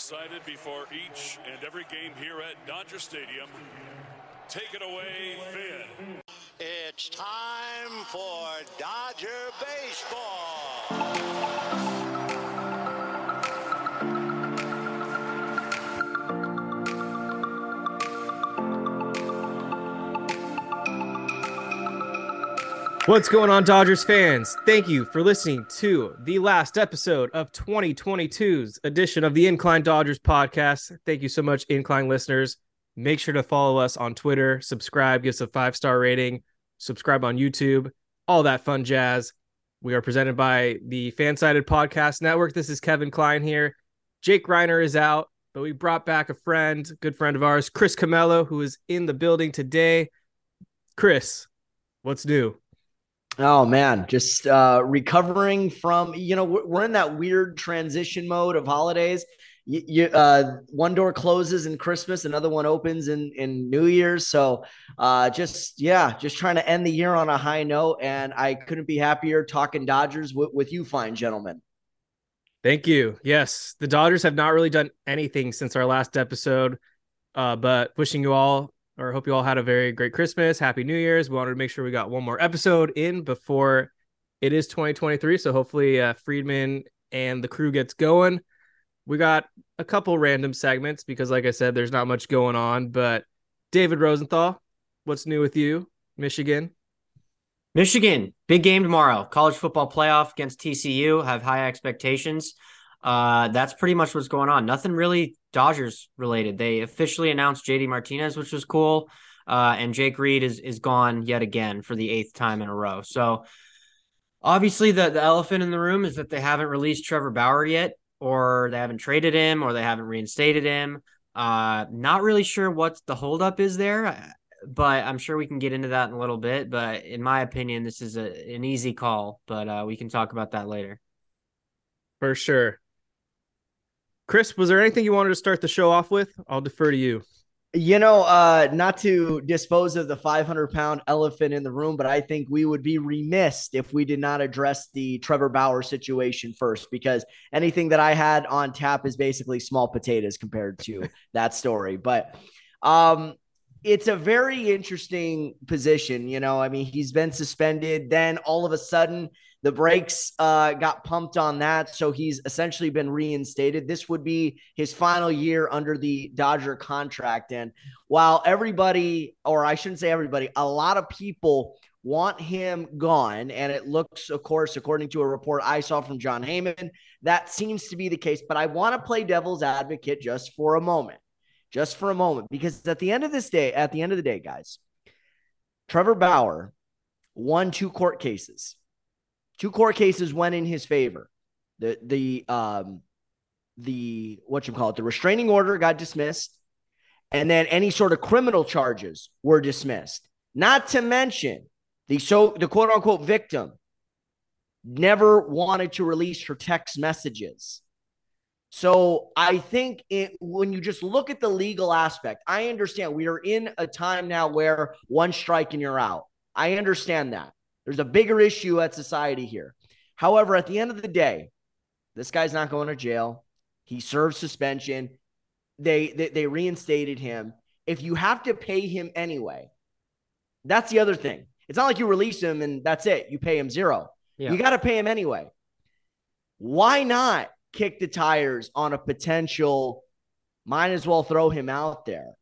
Recited before each and every game here at Dodger Stadium. Take it away, Finn. It's time for Dodger Baseball. What's going on, Dodgers fans? Thank you for listening to the last episode of 2022's edition of the Incline Dodgers podcast. Thank you so much, Incline listeners. Make sure to follow us on Twitter, subscribe, give us a five star rating, subscribe on YouTube, all that fun jazz. We are presented by the Fansided Podcast Network. This is Kevin Klein here. Jake Reiner is out, but we brought back a friend, good friend of ours, Chris Camello, who is in the building today. Chris, what's new? Oh man, just uh recovering from you know we're in that weird transition mode of holidays. You, you uh one door closes in Christmas, another one opens in in New Year's. So uh just yeah, just trying to end the year on a high note, and I couldn't be happier talking Dodgers with, with you, fine gentlemen. Thank you. Yes, the Dodgers have not really done anything since our last episode, uh, but wishing you all, or hope you all had a very great Christmas, Happy New Year's. We wanted to make sure we got one more episode in before it is 2023. So hopefully, uh, Friedman and the crew gets going. We got a couple random segments because, like I said, there's not much going on. But David Rosenthal, what's new with you, Michigan? Michigan, big game tomorrow. College football playoff against TCU. Have high expectations. Uh, that's pretty much what's going on. Nothing really Dodgers related. They officially announced JD Martinez, which was cool. Uh, and Jake Reed is is gone yet again for the eighth time in a row. So obviously the, the elephant in the room is that they haven't released Trevor Bauer yet, or they haven't traded him, or they haven't reinstated him. Uh, not really sure what the holdup is there, but I'm sure we can get into that in a little bit. But in my opinion, this is a, an easy call, but uh, we can talk about that later. For sure. Chris, was there anything you wanted to start the show off with? I'll defer to you. You know, uh, not to dispose of the 500 pound elephant in the room, but I think we would be remiss if we did not address the Trevor Bauer situation first, because anything that I had on tap is basically small potatoes compared to that story. But um, it's a very interesting position. You know, I mean, he's been suspended, then all of a sudden, the brakes uh, got pumped on that. So he's essentially been reinstated. This would be his final year under the Dodger contract. And while everybody, or I shouldn't say everybody, a lot of people want him gone. And it looks, of course, according to a report I saw from Jon Heyman, that seems to be the case. But I want to play devil's advocate just for a moment, just for a moment, because at the end of this day, at the end of the day, guys, Trevor Bauer won two court cases. Two court cases went in his favor. The the um the what you call it, the restraining order got dismissed, and then any sort of criminal charges were dismissed. Not to mention the so the quote unquote victim never wanted to release her text messages. So I think it, when you just look at the legal aspect, I understand we are in a time now where one strike and you're out. I understand that. There's a bigger issue at society here. However, at the end of the day, this guy's not going to jail. He served suspension. They, they they reinstated him. If you have to pay him anyway, that's the other thing. It's not like you release him and that's it. You pay him zero. Yeah. You got to pay him anyway. Why not kick the tires on a potential? Might as well throw him out there.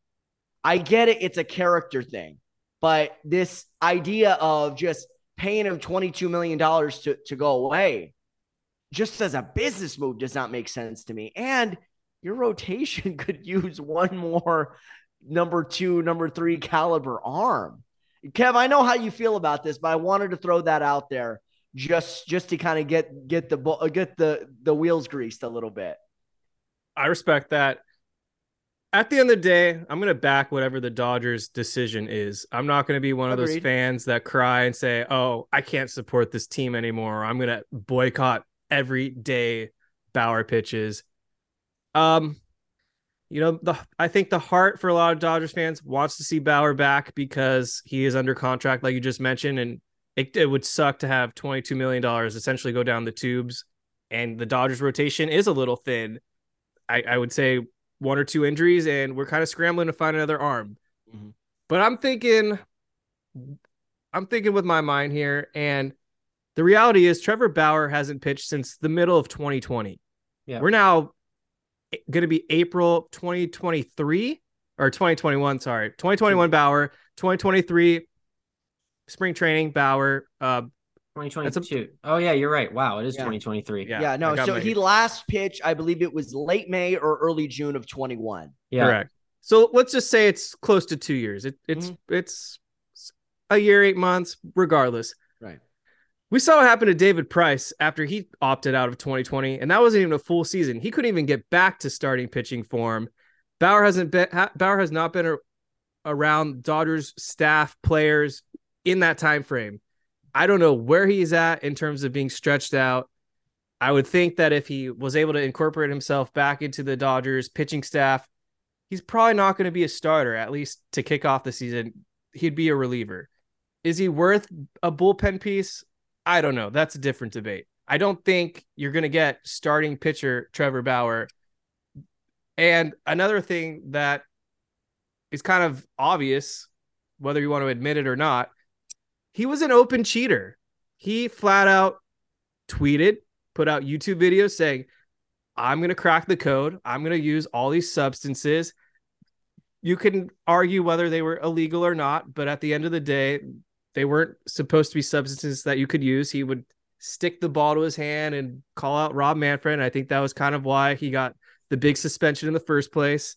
I get it. It's a character thing, but this idea of just paying him $22 million to, to go away, just as a business move, does not make sense to me. And your rotation could use one more number two, number three caliber arm. Kev, I know how you feel about this, but I wanted to throw that out there just just to kind of get get the get the the wheels greased a little bit. I respect that. At the end of the day, I'm going to back whatever the Dodgers decision is. I'm not going to be one Agreed. of those fans that cry and say, "Oh, I can't support this team anymore." I'm going to boycott every day Bauer pitches. Um, you know, the I think the heart for a lot of Dodgers fans wants to see Bauer back because he is under contract, like you just mentioned, and it, it would suck to have twenty two million dollars essentially go down the tubes, and the Dodgers rotation is a little thin. I, I would say one or two injuries, and we're kind of scrambling to find another arm. Mm-hmm. But I'm thinking, I'm thinking with my mind here, and the reality is Trevor Bauer hasn't pitched since the middle of 2020. Yeah. We're now going to be April 2023 or 2021. Sorry, 2021 Bauer, 2023 spring training Bauer. Uh, 2022. A, oh yeah, you're right. Wow, it is yeah. 2023. Yeah, yeah no. So he last pitched, I believe it was late May or early June of 21. Yeah, correct. So let's just say it's close to two years. It, it's mm-hmm. it's a year, eight months, regardless. Right. We saw what happened to David Price after he opted out of 2020, and that wasn't even a full season. He couldn't even get back to starting pitching form. Bauer hasn't been Bauer has not been a, around Dodgers staff players in that time frame. I don't know where he's at in terms of being stretched out. I would think that if he was able to incorporate himself back into the Dodgers pitching staff, he's probably not going to be a starter, at least to kick off the season. He'd be a reliever. Is he worth a bullpen piece? I don't know. That's a different debate. I don't think you're going to get starting pitcher Trevor Bauer. And another thing that is kind of obvious, whether you want to admit it or not, he was an open cheater. He flat out tweeted, put out YouTube videos saying, I'm going to crack the code. I'm going to use all these substances. You can argue whether they were illegal or not, but at the end of the day, they weren't supposed to be substances that you could use. He would stick the ball to his hand and call out Rob Manfred. And I think that was kind of why he got the big suspension in the first place.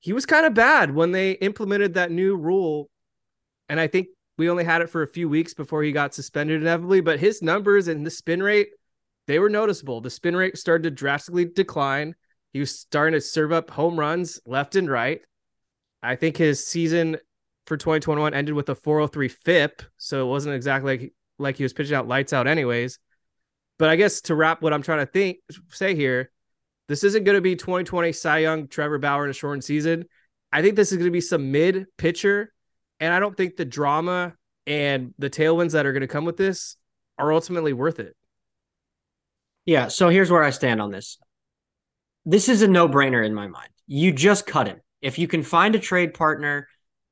He was kind of bad when they implemented that new rule. And I think we only had it for a few weeks before he got suspended inevitably, but his numbers and the spin rate, they were noticeable. The spin rate started to drastically decline. He was starting to serve up home runs left and right. I think his season for 2021 ended with a 403 FIP, so it wasn't exactly like like he was pitching out lights out anyways. But I guess to wrap what I'm trying to think say here, this isn't going to be 2020 Cy Young Trevor Bauer in a shortened season. I think this is going to be some mid pitcher, and I don't think the drama and the tailwinds that are going to come with this are ultimately worth it. Yeah. So here's where I stand on this. This is a no brainer in my mind. You just cut him. If you can find a trade partner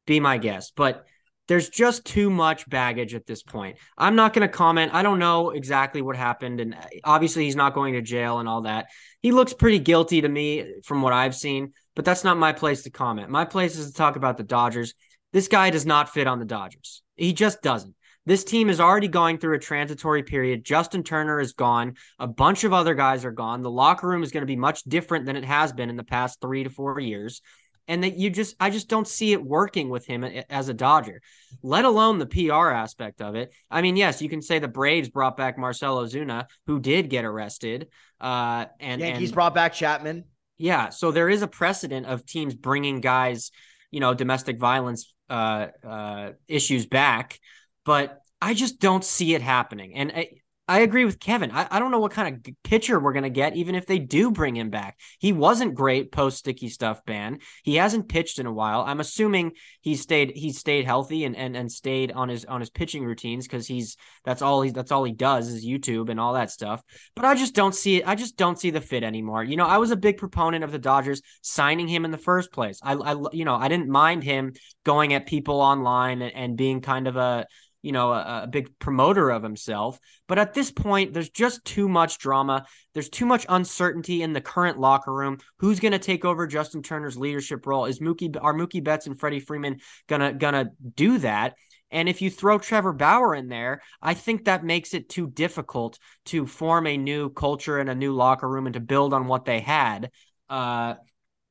be my guest. But there's just too much baggage at this point. I'm not going to comment. I don't know exactly what happened. And uh, obviously, he's not going to jail and all that. He looks pretty guilty to me from what I've seen, but that's not my place to comment. My place is to talk about the Dodgers. This guy does not fit on the Dodgers. He just doesn't. This team is already going through a transitory period. Justin Turner is gone. A bunch of other guys are gone. The locker room is going to be much different than it has been in the past three to four years and that you just I just don't see it working with him as a Dodger, let alone the PR aspect of it. I mean, yes, you can say the Braves brought back Marcell Ozuna, who did get arrested, uh, and Yankees and, brought back Chapman. Yeah, so there is a precedent of teams bringing guys, you know, domestic violence uh, uh, issues back, but I just don't see it happening. And I, I agree with Kevin. I, I don't know what kind of pitcher we're going to get, even if they do bring him back. He wasn't great post sticky stuff ban. He hasn't pitched in a while. I'm assuming he stayed he stayed healthy and and, and stayed on his on his pitching routines because he's that's all he that's all he does is YouTube and all that stuff. But I just don't see it. I just don't see the fit anymore. You know, I was a big proponent of the Dodgers signing him in the first place. I, I you know I didn't mind him going at people online and, and being kind of a you know, a, a, big promoter of himself. But at this point, there's just too much drama. There's too much uncertainty in the current locker room. Who's going to take over Justin Turner's leadership role? Is Mookie are Mookie Betts and Freddie Freeman gonna gonna do that? And if you throw Trevor Bauer in there, I think that makes it too difficult to form a new culture and a new locker room and to build on what they had. Uh,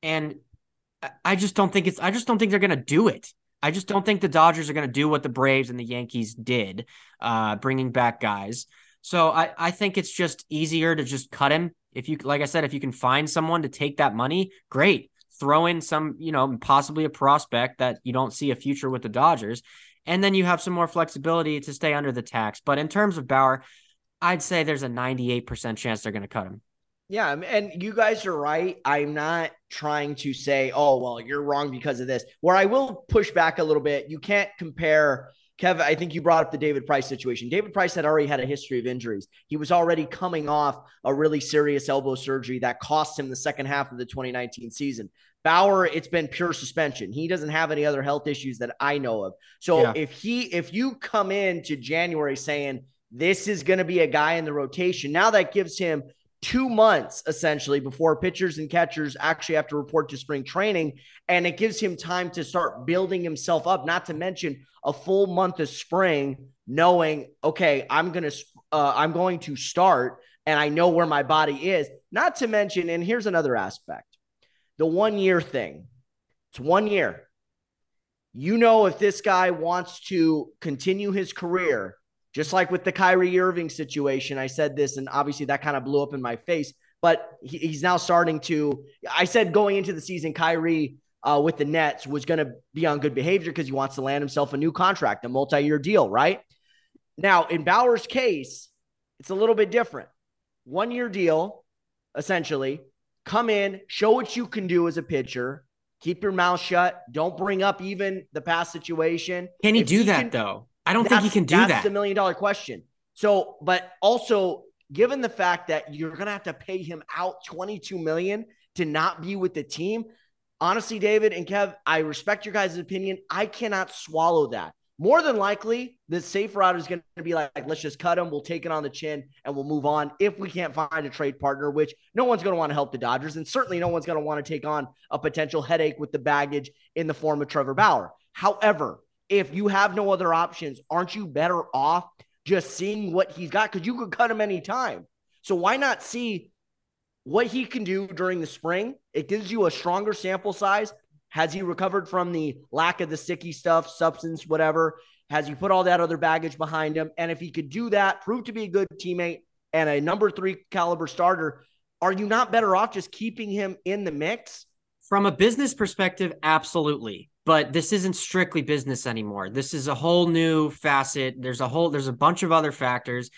and I just don't think it's. I just don't think they're going to do it. I just don't think the Dodgers are going to do what the Braves and the Yankees did, uh, bringing back guys. So I, I think it's just easier to just cut him. If you, like I said, if you can find someone to take that money, great. Throw in some, you know, possibly a prospect that you don't see a future with the Dodgers. And then you have some more flexibility to stay under the tax. But in terms of Bauer, I'd say there's a 98% chance they're going to cut him. Yeah, um, and you guys are right. I'm not trying to say, oh, well, you're wrong because of this. Where I will push back a little bit, you can't compare. Kevin, I think you brought up the David Price situation. David Price had already had a history of injuries. He was already coming off a really serious elbow surgery that cost him the second half of the 2019 season. Bauer, it's been pure suspension. He doesn't have any other health issues that I know of. So yeah. if he if you come into January saying this is going to be a guy in the rotation, now that gives him two months essentially before pitchers and catchers actually have to report to spring training. And it gives him time to start building himself up, not to mention a full month of spring, knowing, okay, I'm going to, uh, I'm going to start and I know where my body is. Not to mention, and here's another aspect the one year thing. It's one year. You know, if this guy wants to continue his career, just like with the Kyrie Irving situation, I said this, and obviously that kind of blew up in my face. But he, he's now starting to. I said going into the season, Kyrie uh, with the Nets was going to be on good behavior because he wants to land himself a new contract, a multi-year deal, right? Now, in Bauer's case, it's a little bit different. One-year deal, essentially. Come in, show what you can do as a pitcher. Keep your mouth shut. Don't bring up even the past situation. Can he if do he that can, though? I don't think he can do that's that. That's the million dollar question. So, but also given the fact that you're going to have to pay him out 22 million to not be with the team, honestly, David and Kev, I respect your guys' opinion. I cannot swallow that. More than likely, the safe route is going to be like, let's just cut him. We'll take it on the chin and we'll move on if we can't find a trade partner, which no one's going to want to help the Dodgers. And certainly no one's going to want to take on a potential headache with the baggage in the form of Trevor Bauer. However, if you have no other options, aren't you better off just seeing what he's got? Because you could cut him anytime. So why not see what he can do during the spring? It gives you a stronger sample size. Has he recovered from the lack of the sticky stuff, substance, whatever? Has he put all that other baggage behind him? And if he could do that, prove to be a good teammate and a number three caliber starter, are you not better off just keeping him in the mix? From a business perspective, absolutely but this isn't strictly business anymore. This is a whole new facet. There's a whole there's a bunch of other factors.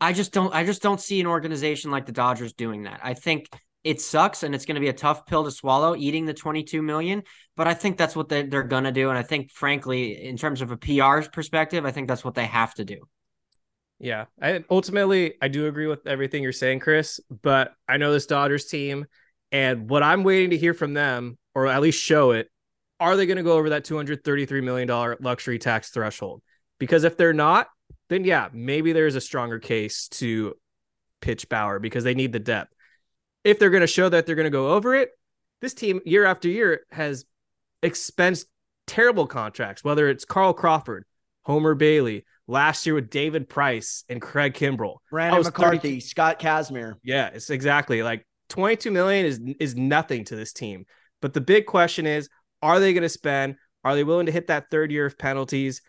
I just don't I just don't see an organization like the Dodgers doing that. I think it sucks and it's going to be a tough pill to swallow eating the 22 million, but I think that's what they, they're going to do and I think frankly in terms of a PR perspective, I think that's what they have to do. Yeah, I ultimately I do agree with everything you're saying, Chris, but I know this Dodgers team and what I'm waiting to hear from them or at least show it are they going to go over that $233 million luxury tax threshold? Because if they're not, then yeah, maybe there's a stronger case to pitch Bauer because they need the depth. If they're going to show that they're going to go over it, this team year after year has expensed terrible contracts, whether it's Carl Crawford, Homer Bailey, last year with David Price and Craig Kimbrel, Brandon McCarthy, 30... Scott Kazmir. Yeah, it's exactly like 22 million is is nothing to this team. But the big question is, are they going to spend? Are they willing to hit that third year of penalties?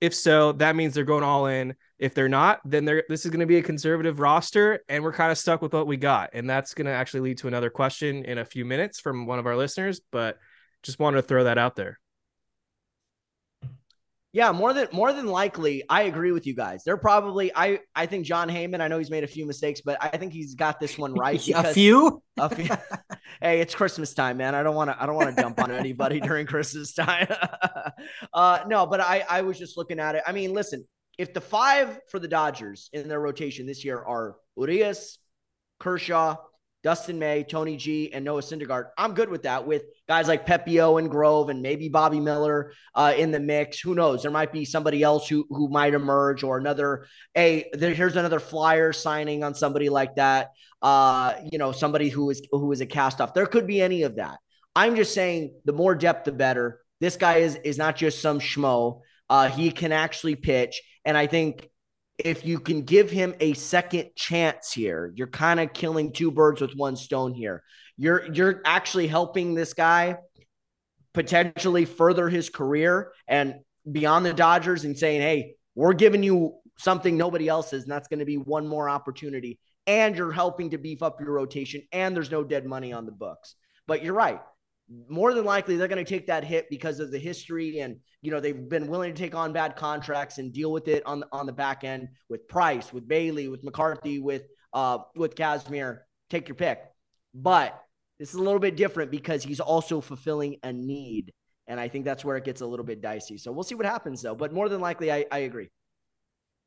If so, that means they're going all in. If they're not, then they're this is going to be a conservative roster, and we're kind of stuck with what we got. And that's going to actually lead to another question in a few minutes from one of our listeners. But just wanted to throw that out there. Yeah, more than more than likely, I agree with you guys. They're probably I I think Jon Heyman. I know he's made a few mistakes, but I think he's got this one right. a few. A few. hey, it's Christmas time, man. I don't want to I don't want to dump on anybody during Christmas time. uh, no, but I I was just looking at it. I mean, listen, if the five for the Dodgers in their rotation this year are Urias, Kershaw, Dustin May, Tony G, and Noah Syndergaard. I'm good with that. With guys like Pepiot and Grove, and maybe Bobby Miller uh, in the mix. Who knows? There might be somebody else who who might emerge, or another. Hey, there, here's another flyer signing on somebody like that. Uh, you know, somebody who is who is a cast off. There could be any of that. I'm just saying, the more depth, the better. This guy is is not just some schmo. Uh, he can actually pitch, and I think if you can give him a second chance here, you're kind of killing two birds with one stone here. You're you're actually helping this guy potentially further his career and beyond the Dodgers and saying, "Hey, we're giving you something nobody else is, and that's going to be one more opportunity." And you're helping to beef up your rotation, and there's no dead money on the books. But you're right more than likely they're going to take that hit because of the history and you know they've been willing to take on bad contracts and deal with it on the, on the back end with Price, with Bailey, with McCarthy, with uh with Kazmir. Take your pick. But this is a little bit different because he's also fulfilling a need. And I think that's where it gets a little bit dicey. So we'll see what happens though. But more than likely, I, I agree.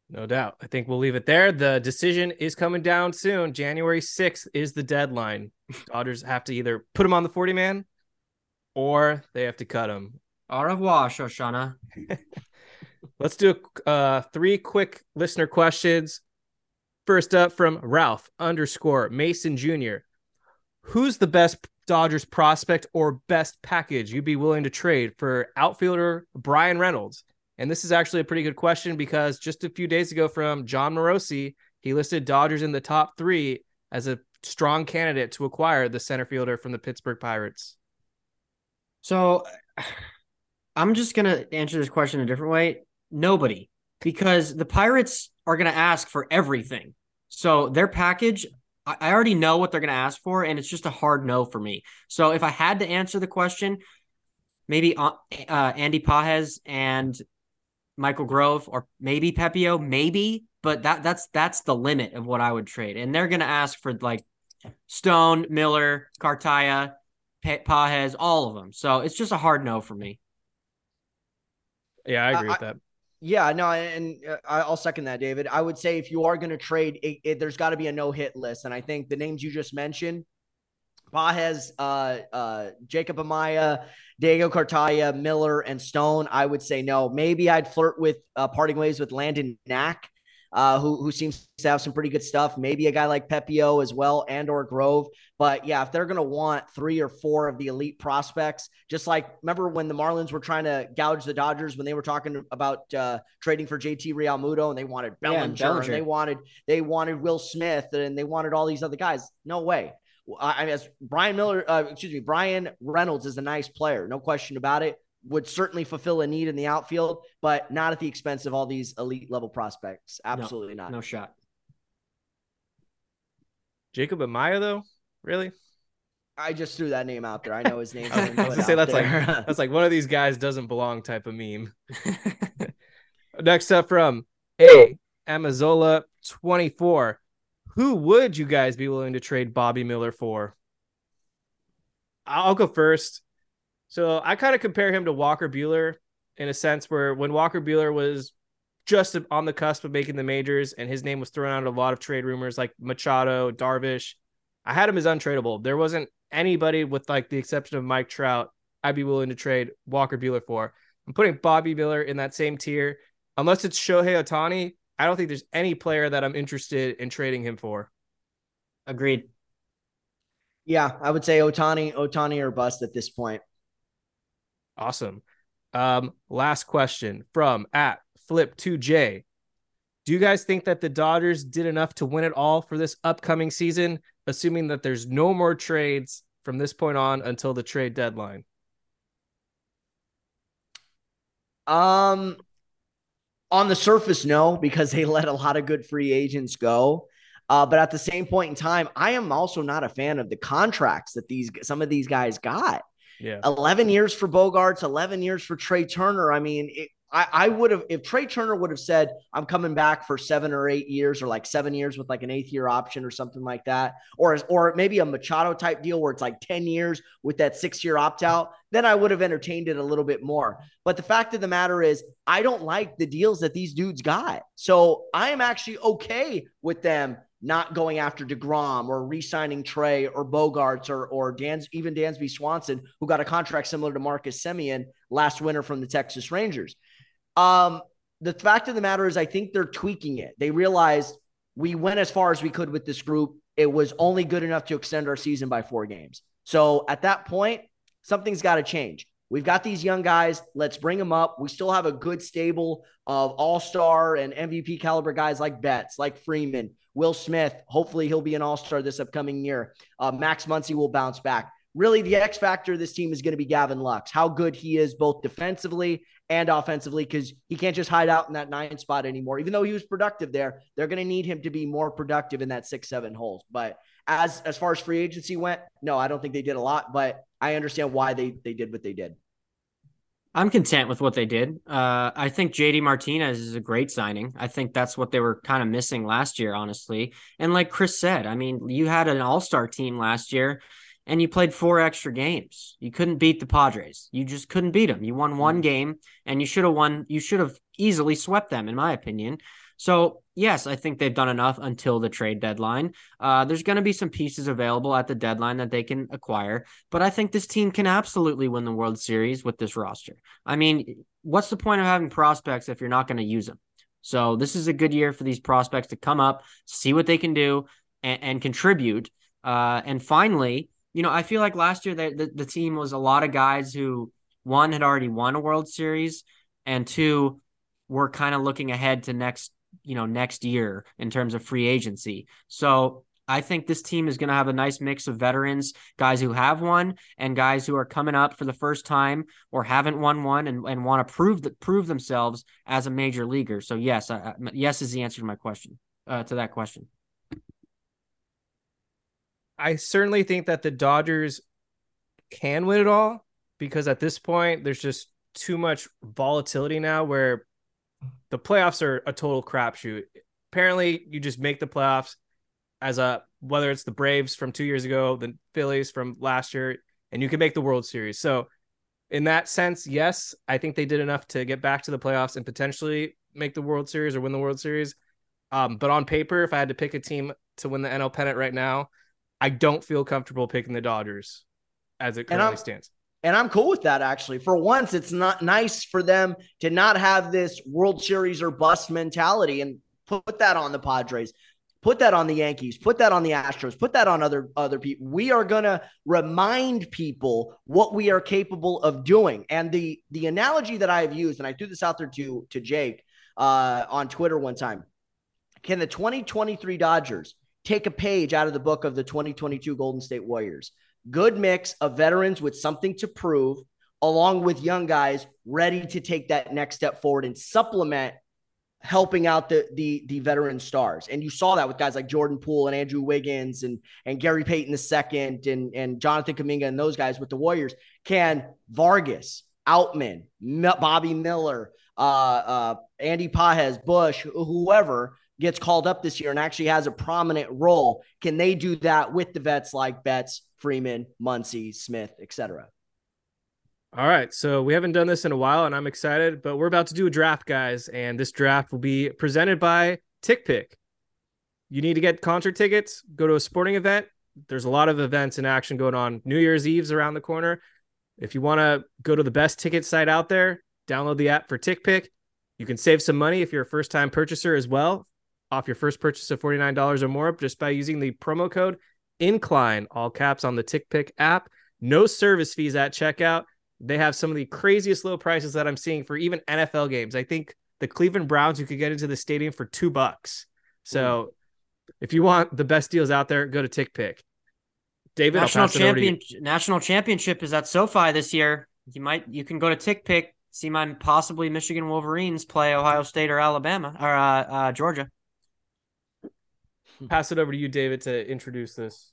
No doubt. I think we'll leave it there. The decision is coming down soon. January 6th is the deadline. Dodgers have to either put him on the 40 man or they have to cut him. Au revoir, Shoshana. Let's do uh, three quick listener questions. First up from Ralph underscore Mason Jr. Who's the best Dodgers prospect or best package you'd be willing to trade for outfielder Bryan Reynolds? And this is actually a pretty good question because just a few days ago from Jon Morosi, he listed Dodgers in the top three as a strong candidate to acquire the center fielder from the Pittsburgh Pirates. So I'm just going to answer this question a different way. Nobody, because the Pirates are going to ask for everything. So their package, I already know what they're going to ask for, and it's just a hard no for me. So if I had to answer the question, maybe uh, uh, Andy Pages and Michael Grove, or maybe Pepiot, maybe, but that that's that's the limit of what I would trade. And they're going to ask for like Stone, Miller, Cartaya, Pages, all of them. So it's just a hard no for me. Yeah, I agree with that. Yeah, no, and uh, I'll second that, David. I would say if you are going to trade, it, it, there's got to be a no hit list, and I think the names you just mentioned, Pages, uh, uh, Jacob Amaya, Diego Cartaya, Miller, and Stone, I would say no. Maybe I'd flirt with uh, parting ways with Landon Knack uh, who who seems to have some pretty good stuff. Maybe a guy like Pepiot as well, and or Grove. But yeah, if they're going to want three or four of the elite prospects, just like remember when the Marlins were trying to gouge the Dodgers when they were talking about uh, trading for JT Realmuto and they wanted Bellinger, yeah, Bellinger. they wanted they wanted Will Smith, and they wanted all these other guys. No way. I, as Brian Miller, uh, excuse me, Bryan Reynolds is a nice player, no question about it would certainly fulfill a need in the outfield, but not at the expense of all these elite level prospects. Absolutely no, not. No shot. Jacob Amaya, though, really? I just threw that name out there. I know his name. I was say that's there. like that's like one of these guys doesn't belong type of meme. Next up from A Amazola 24. Who would you guys be willing to trade Bobby Miller for? I'll go first. So I kind of compare him to Walker Buehler in a sense where when Walker Buehler was just on the cusp of making the majors and his name was thrown out a lot of trade rumors like Machado, Darvish, I had him as untradeable. There wasn't anybody with like the exception of Mike Trout I'd be willing to trade Walker Buehler for. I'm putting Bobby Miller in that same tier. Unless it's Shohei Ohtani, I don't think there's any player that I'm interested in trading him for. Agreed. Yeah, I would say Ohtani, Ohtani or bust at this point. Awesome. Um, last question from at Flip2J. Do you guys think that the Dodgers did enough to win it all for this upcoming season, assuming that there's no more trades from this point on until the trade deadline? Um, on the surface, no, because they let a lot of good free agents go. Uh, but at the same point in time, I am also not a fan of the contracts that these some of these guys got. Yeah. 11 years for Bogaerts, 11 years for Trea Turner. I mean, it, I, I would have if Trea Turner would have said I'm coming back for seven or eight years or like seven years with like an eighth year option or something like that, or or maybe a Machado type deal where it's like ten years with that six year opt out, then I would have entertained it a little bit more. But the fact of the matter is, I don't like the deals that these dudes got, so I am actually okay with them not going after DeGrom or re-signing Trea or Bogaerts or or Dan's even Dansby Swanson, who got a contract similar to Marcus Semien last winter from the Texas Rangers. Um, the fact of the matter is, I think they're tweaking it. They realized we went as far as we could with this group. It was only good enough to extend our season by four games. So at that point, something's got to change. We've got these young guys. Let's bring them up. We still have a good stable of all star and MVP caliber guys like Betts, like Freeman, Will Smith. Hopefully, he'll be an all star this upcoming year. Uh, Max Muncy will bounce back. Really, the X factor of this team is going to be Gavin Lux, how good he is both defensively and offensively because he can't just hide out in that nine spot anymore. Even though he was productive there, they're going to need him to be more productive in that six, seven holes. But as as far as free agency went, no, I don't think they did a lot, but I understand why they they did what they did. I'm content with what they did. Uh, I think JD Martinez is a great signing. I think that's what they were kind of missing last year, honestly. And like Chris said, I mean, you had an all star team last year and you played four extra games. You couldn't beat the Padres. You just couldn't beat them. You won one mm-hmm. game and you should have won. You should have easily swept them, in my opinion. So, yes, I think they've done enough until the trade deadline. Uh, there's going to be some pieces available at the deadline that they can acquire, but I think this team can absolutely win the World Series with this roster. I mean, what's the point of having prospects if you're not going to use them? So, this is a good year for these prospects to come up, see what they can do, and, and contribute. Uh, and finally, you know, I feel like last year the, the, the team was a lot of guys who one had already won a World Series and two were kind of looking ahead to next, you know, next year in terms of free agency. So I think this team is going to have a nice mix of veterans, guys who have won, and guys who are coming up for the first time or haven't won one and, and want to prove that prove themselves as a major leaguer. So yes, I, yes is the answer to my question uh, to that question. I certainly think that the Dodgers can win it all because at this point there's just too much volatility now where the playoffs are a total crapshoot. Apparently, you just make the playoffs as a whether it's the Braves from two years ago, the Phillies from last year, and you can make the World Series. So, in that sense, yes, I think they did enough to get back to the playoffs and potentially make the World Series or win the World Series. Um, but on paper, if I had to pick a team to win the NL pennant right now, I don't feel comfortable picking the Dodgers as it currently stands. And I'm cool with that actually. For once, it's not nice for them to not have this World Series or bust mentality and put that on the Padres. Put that on the Yankees, put that on the Astros, put that on other other people. We are going to remind people what we are capable of doing. And the the analogy that I have used and I threw this out there to to Jake uh, on Twitter one time. Can the 2023 Dodgers take a page out of the book of the 2022 Golden State Warriors. Good mix of veterans with something to prove, along with young guys ready to take that next step forward and supplement helping out the the the veteran stars. And you saw that with guys like Jordan Poole and Andrew Wiggins and and Gary Payton the second and and Jonathan Kuminga and those guys with the Warriors. Can Vargas, Outman, Bobby Miller, uh, uh, Andy Pages, Busch, whoever gets called up this year and actually has a prominent role. Can they do that with the vets like Betts, Freeman, Muncy, Smith, etc.? All right, so we haven't done this in a while, and I'm excited, but we're about to do a draft, guys, and this draft will be presented by TickPick. You need to get concert tickets, go to a sporting event. There's a lot of events in action going on. New Year's Eve's around the corner. If you want to go to the best ticket site out there, download the app for TickPick. You can save some money if you're a first time purchaser as well off your first purchase of $49 or more just by using the promo code incline all caps on the TickPick app. No service fees at checkout. They have some of the craziest low prices that i'm seeing for even nfl games. I think the cleveland browns you could get into the stadium for two bucks. So mm. if you want the best deals out there go to TickPick. David national champion national championship is at sofi this year. You might you can go to TickPick see my possibly michigan wolverines play ohio state or alabama or uh, uh, georgia pass it over to you, David, to introduce this.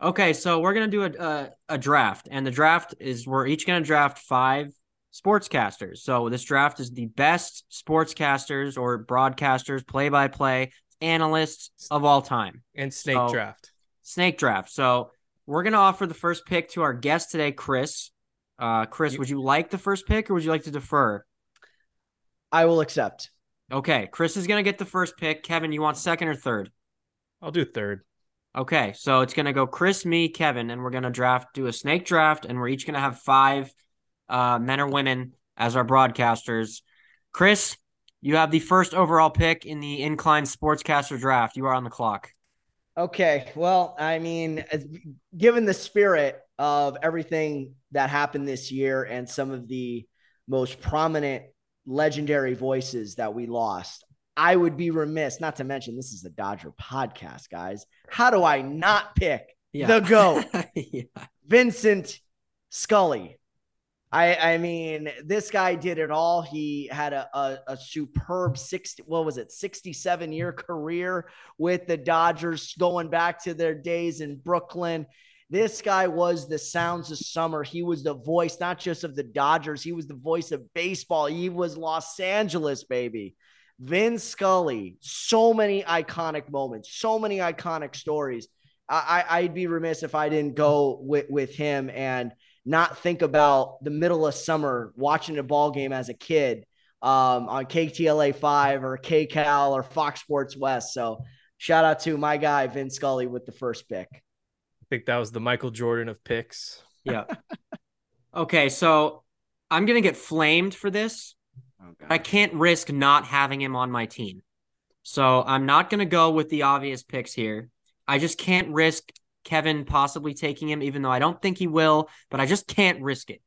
Okay, so we're gonna do a, a, a draft, and the draft is we're each gonna draft five sportscasters. So this draft is the best sportscasters or broadcasters, play by play analysts of all time. And snake So- draft. Snake draft. So we're going to offer the first pick to our guest today, Chris. Uh, Chris, You- would you like the first pick or would you like to defer? I will accept. Okay, Chris is going to get the first pick. Kevin, you want second or third? I'll do third. Okay, so it's gonna go Chris, me, Kevin, and we're gonna draft, do a snake draft, and we're each gonna have five uh, men or women as our broadcasters. Chris, you have the first overall pick in the Incline Sportscaster draft. You are on the clock. Okay. Well, I mean, as- given the spirit of everything that happened this year and some of the most prominent legendary voices that we lost, I would be remiss not to mention this is a Dodger podcast, guys. How do I not pick the GOAT, yeah. Vincent Scully? I, I mean, this guy did it all. He had a, a, a superb 60, what was it, 67 year career with the Dodgers going back to their days in Brooklyn. This guy was the sounds of summer. He was the voice, not just of the Dodgers, he was the voice of baseball. He was Los Angeles, baby. Vin Scully, so many iconic moments, so many iconic stories. I, I, I'd be remiss if I didn't go with, with him and not think about the middle of summer watching a ball game as a kid um, on KTLA 5 or KCAL or Fox Sports West. So shout out to my guy, Vin Scully, with the first pick. I think that was the Michael Jordan of picks. Yeah. okay, so I'm gonna get flamed for this. I can't risk not having him on my team. So I'm not going to go with the obvious picks here. I just can't risk Kevin possibly taking him, even though I don't think he will, but I just can't risk it.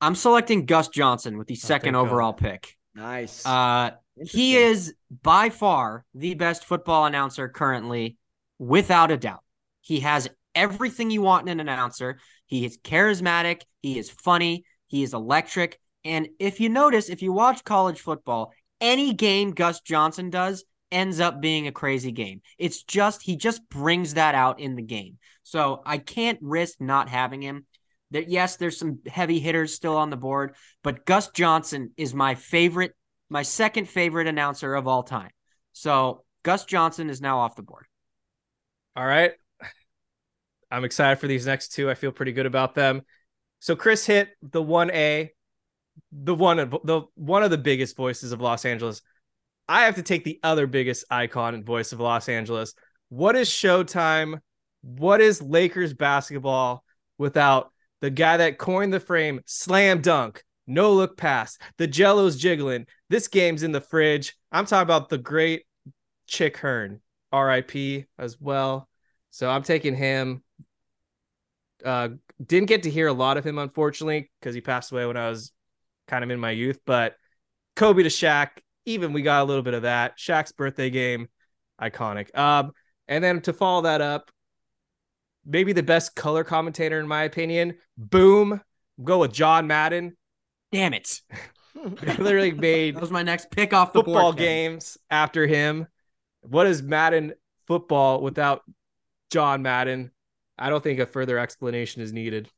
I'm selecting Gus Johnson with the second thank God. overall pick. Nice. Uh, he is by far the best football announcer currently, without a doubt. He has everything you want in an announcer. He is charismatic. He is funny. He is electric. And if you notice, if you watch college football, any game Gus Johnson does ends up being a crazy game. It's just, he just brings that out in the game. So I can't risk not having him. There, yes, there's some heavy hitters still on the board, but Gus Johnson is my favorite, my second favorite announcer of all time. So Gus Johnson is now off the board. All right. I'm excited for these next two. I feel pretty good about them. So Chris hit the 1A, the one of the one of the biggest voices of Los Angeles. I have to take the other biggest icon and voice of Los Angeles. What is Showtime? What is Lakers basketball without the guy that coined the frame, slam dunk, no look pass, the jello's jiggling. This game's in the fridge. I'm talking about the great Chick Hearn, RIP as well. So I'm taking him. Uh, didn't get to hear a lot of him, unfortunately, because he passed away when I was kind of in my youth. But Kobe to Shaq, even we got a little bit of that. Shaq's birthday game, iconic. Um, and then to follow that up, maybe the best color commentator in my opinion. Boom, go with John Madden. Damn it. Literally made That was my next pick off the football board. Games after him. What is Madden football without John Madden? I don't think a further explanation is needed.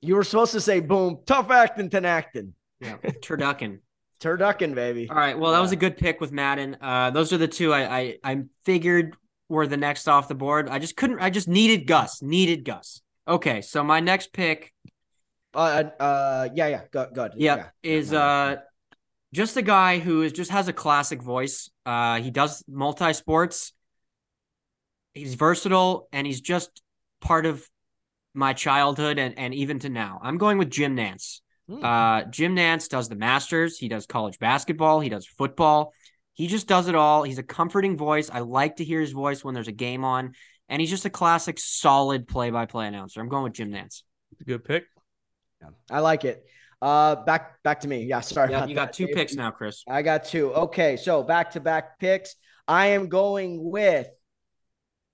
you were supposed to say, boom, tough acting, Tinactin. Yeah, turducken. Turducken, baby. All right. Well, that was a good pick with Madden. Uh, those are the two I, I I figured were the next off the board. I just couldn't. I just needed Gus. Needed Gus. Okay, so my next pick, Uh, uh, yeah, yeah, go, go. yep, is uh, just a guy who is just has a classic voice. Uh, he does multi sports. He's versatile and he's just part of my childhood and and even to now. I'm going with Jim Nantz. Hmm. Uh, Jim Nantz does the Masters. He does college basketball. He does football. He just does it all. He's a comforting voice. I like to hear his voice when there's a game on, and he's just a classic, solid play-by-play announcer. I'm going with Jim Nantz. Good pick. Yeah, I like it. Uh, back back to me. Yeah, sorry. Yeah, you got that. two picks now, Chris. I got two. Okay, so back to back picks. I am going with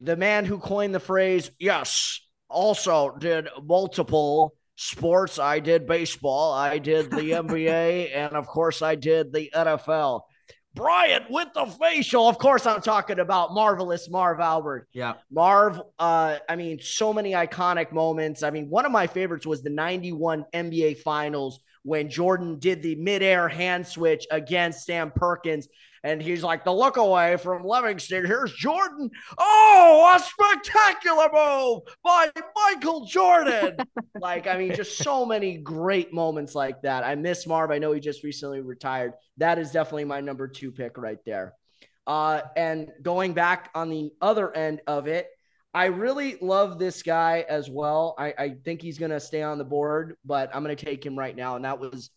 the man who coined the phrase, yes, also did multiple sports. I did baseball, I did the NBA, and of course, I did the NFL. Bryant with the facial. Of course, I'm talking about marvelous Marv Albert. Yeah, Marv, uh, I mean, so many iconic moments. I mean, one of my favorites was the 91 NBA Finals when Jordan did the midair hand switch against Sam Perkins. And he's like, the look away from Livingston. Here's Jordan. Oh, a spectacular move by Michael Jordan. like, I mean, just so many great moments like that. I miss Marv. I know he just recently retired. That is definitely my number two pick right there. Uh, and going back on the other end of it, I really love this guy as well. I, I think he's going to stay on the board, but I'm going to take him right now. And that was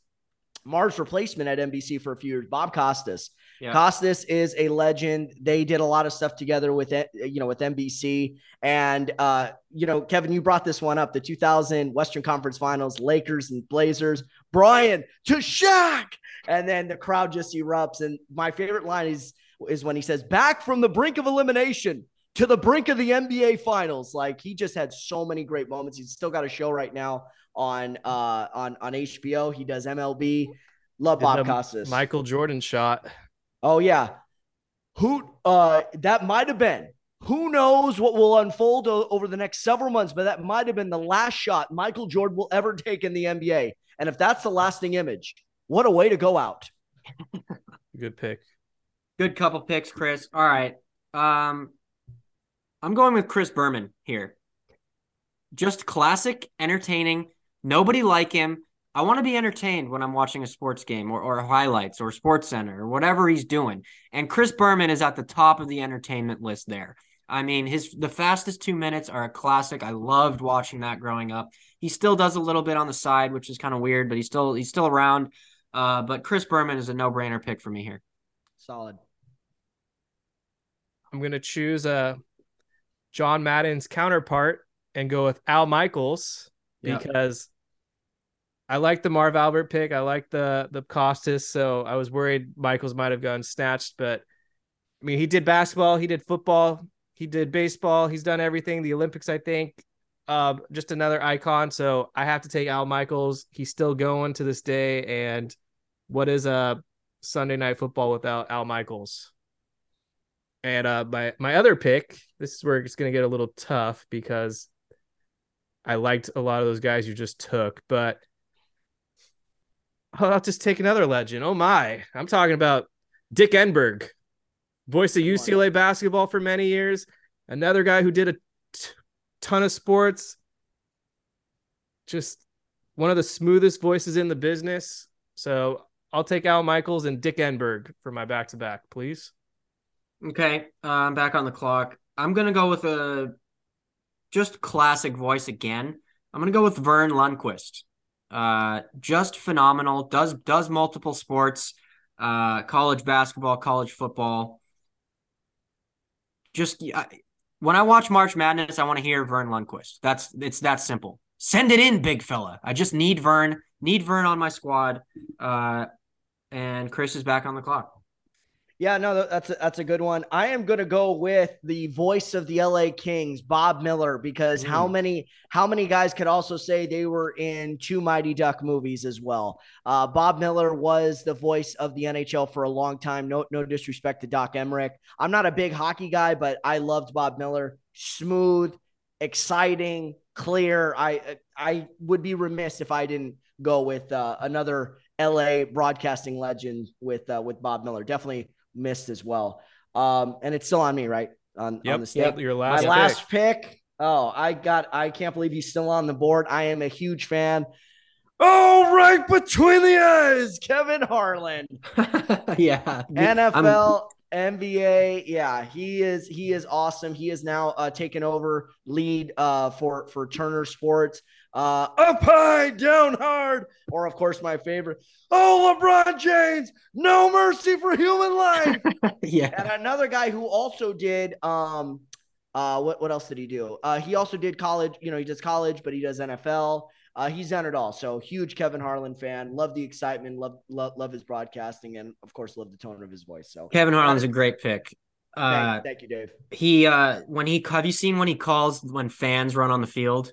Marv's replacement at NBC for a few years, Bob Costas. Yeah. Costas is a legend. They did a lot of stuff together with it, you know, with NBC. And uh, you know, Kevin, you brought this one up: the 2000 Western Conference Finals, Lakers and Blazers. Brian to Shaq, and then the crowd just erupts. And my favorite line is is when he says, "Back from the brink of elimination." To the brink of the NBA finals. Like he just had so many great moments. He's still got a show right now on uh on on HBO. He does MLB. Love Bob Costas. Michael Jordan shot. Oh yeah. Who uh that might have been. Who knows what will unfold o- over the next several months, but that might have been the last shot Michael Jordan will ever take in the NBA. And if that's the lasting image, what a way to go out. Good pick. Good couple picks, Chris. All right. Um I'm going with Chris Berman here. Just classic, entertaining. Nobody like him. I want to be entertained when I'm watching a sports game or, or highlights or Sports Center or whatever he's doing. And Chris Berman is at the top of the entertainment list there. I mean, his the fastest two minutes are a classic. I loved watching that growing up. He still does a little bit on the side, which is kind of weird, but he's still he's still around. Uh, but Chris Berman is a no brainer pick for me here. Solid. I'm gonna choose uh John Madden's counterpart and go with Al Michaels because I like the Marv Albert pick. I like the the Costas, so I was worried Michaels might have gotten snatched, but I mean, he did basketball, he did football, he did baseball, he's done everything. The Olympics, I think. Uh, just another icon. So I have to take Al Michaels. He's still going to this day. And what is a Sunday night football without Al Michaels? And uh, my my other pick, this is where it's going to get a little tough because I liked a lot of those guys you just took, but I'll just take another legend. Oh my, I'm talking about Dick Enberg, voice of UCLA basketball for many years. Another guy who did a t- ton of sports. Just one of the smoothest voices in the business. So I'll take Al Michaels and Dick Enberg for my back to back, please. Okay, uh, I'm back on the clock. I'm gonna go with a just classic voice again. I'm gonna go with Verne Lundquist. Uh, just phenomenal. Does does multiple sports, uh, college basketball, college football. Just I, when I watch March Madness, I want to hear Verne Lundquist. That's it's that simple. Send it in, big fella. I just need Verne. Need Verne on my squad. Uh, and Chris is back on the clock. Yeah, no, that's a, that's a good one. I am going to go with the voice of the LA Kings, Bob Miller, because mm. how many how many guys could also say they were in two Mighty Duck movies as well? Uh, Bob Miller was the voice of the NHL for a long time. No no disrespect to Doc Emrick. I'm not a big hockey guy, but I loved Bob Miller. Smooth, exciting, clear. I I would be remiss if I didn't go with uh, another LA broadcasting legend with uh, with Bob Miller. Definitely missed as well. Um, and it's still on me, right? On, yep, on the state. Yep, your last My last pick. Oh, I got I can't believe he's still on the board. I am a huge fan. Oh, right between the eyes, Kevin Harlan. yeah. NFL, I'm... NBA. Yeah, he is he is awesome. He is now uh taken over lead uh for for Turner Sports uh, up high, down hard, or of course my favorite, oh LeBron James, no mercy for human life. yeah, and another guy who also did um, uh, what what else did he do? Uh, he also did college. You know, he does college, but he does NFL. Uh, he's done it all. So huge Kevin Harlan fan. Love the excitement. Love love love his broadcasting, and of course love the tone of his voice. So Kevin Harlan's a great pick. Uh, thank, thank you, Dave. He uh, when he have you seen when he calls when fans run on the field?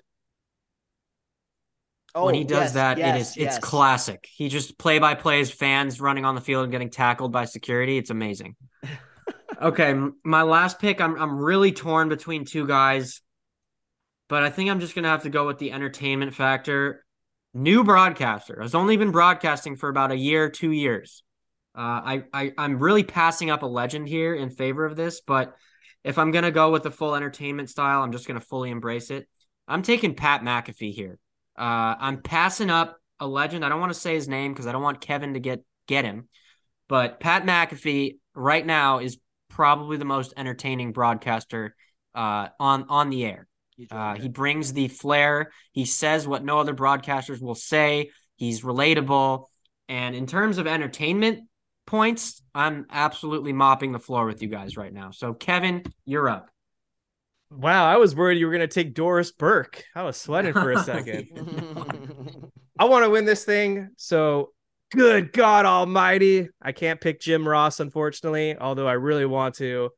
Oh, when he does yes, that, yes, it is yes. it's classic. He just play by plays fans running on the field and getting tackled by security. It's amazing. okay, my last pick. I'm I'm really torn between two guys, but I think I'm just gonna have to go with the entertainment factor. new broadcaster has only been broadcasting for about a year, two years. Uh, I, I I'm really passing up a legend here in favor of this, but if I'm gonna go with the full entertainment style, I'm just gonna fully embrace it. I'm taking Pat McAfee here. Uh, I'm passing up a legend. I don't want to say his name because I don't want Kevin to get get him, but Pat McAfee right now is probably the most entertaining broadcaster uh, on on the air. Uh, he brings the flair. He says what no other broadcasters will say. He's relatable, and in terms of entertainment points, I'm absolutely mopping the floor with you guys right now. So, Kevin, you're up. Wow, I was worried you were going to take Doris Burke. I was sweating for a second. I want to win this thing. So, good God Almighty. I can't pick Jim Ross, unfortunately, although I really want to.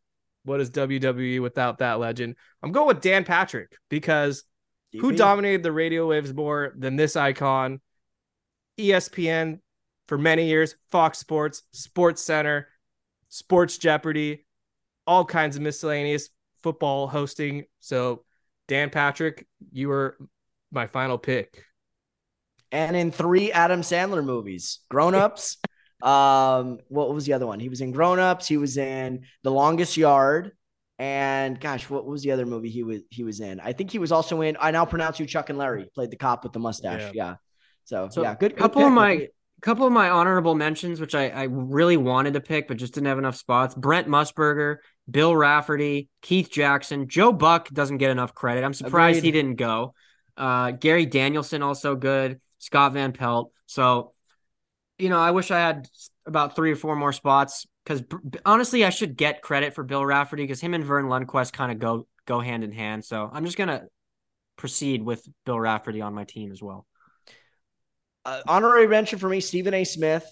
What is WWE without that legend? I'm going with Dan Patrick because who dominated the radio waves more than this icon? ESPN for many years, Fox Sports, Sports Center, Sports Jeopardy, all kinds of miscellaneous football hosting. So, Dan Patrick, you were my final pick. and in three Adam Sandler movies, Grown Ups. um, what was the other one? He was in Grown Ups. He was in The Longest Yard, and gosh, what was the other movie he was he was in? I think he was also in. I now pronounce you Chuck and Larry. Played the cop with the mustache. Yeah. Yeah. So, So, yeah, good. good couple of my couple of my honorable mentions, which I, I really wanted to pick, but just didn't have enough spots. Brent Musburger, Bill Raftery, Keith Jackson, Joe Buck doesn't get enough credit. I'm surprised he didn't go. Uh, Gary Danielson also good. Scott Van Pelt. So, you know, I wish I had about three or four more spots because honestly, I should get credit for Bill Raftery because him and Verne Lundquist kind of go go hand in hand. So I'm just gonna proceed with Bill Raftery on my team as well. Uh, honorary mention for me, Stephen A. Smith.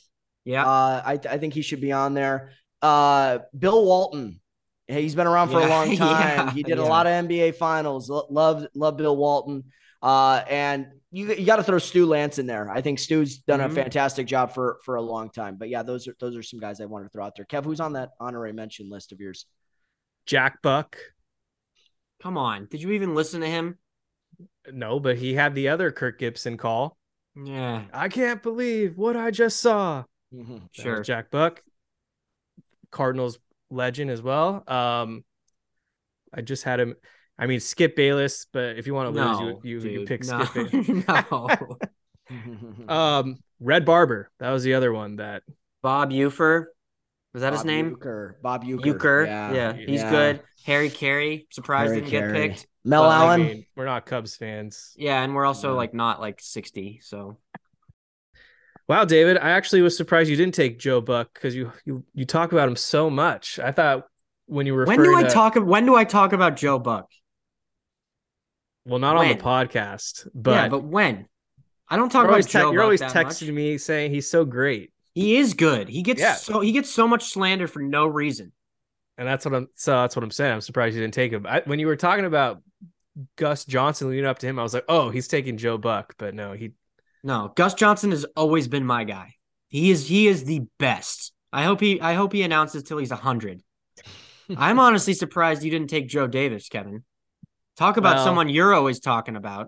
Yeah. Uh, I, I think he should be on there. Uh, Bill Walton. Hey, He's been around for a long time. yeah, he did a lot of NBA finals. Lo- Love, love Bill Walton. Uh, and you, you got to throw Stu Lantz in there. I think Stu's done Mhm. a fantastic job for, for a long time. But yeah, those are, those are some guys I wanted to throw out there. Kev, who's on that honorary mention list of yours? Jack Buck. Come on. Did you even listen to him? No, but he had the other Kirk Gibson call. Yeah. I can't believe what I just saw. That was Sure. Jack Buck, Cardinals legend as well. Um, I just had him. I mean, Skip Bayless, but if you want to lose, No, you you, you dude, pick no. Skip Bayless. no. um, Red Barber. That was the other one that Bob Ufer. Was that his name? Euchre. Bob Euchre. Euchre. Yeah, he's Yeah. good. Harry Caray. Surprised Harry didn't Caray. get picked. Mel but, I Allen. mean, we're not Cubs fans. Yeah, and we're also Yeah. like not like 60. So Wow, David, I actually was surprised you didn't take Joe Buck because you you you talk about him so much. I thought when you were when do I talk when do I talk about Joe Buck? well, not on the podcast, but, yeah, but when? I don't talk about always, te- Joe you're Buck always that texting much. me saying he's so great. He is good. He gets Yeah. so he gets so much slander for no reason. And that's what I'm. So that's what I'm saying. I'm surprised you didn't take him. I, when you were talking about Gus Johnson leading up to him, I was like, oh, he's taking Joe Buck, but no, he. No, Gus Johnson has always been my guy. He is he is the best. I hope he I hope he announces till he's hundred. I'm honestly surprised you didn't take Joe Davis, Kevin. Talk about Well- someone you're always talking about.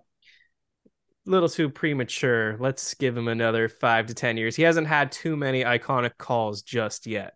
Little too premature. Let's give him another five to ten years. He hasn't had too many iconic calls just yet.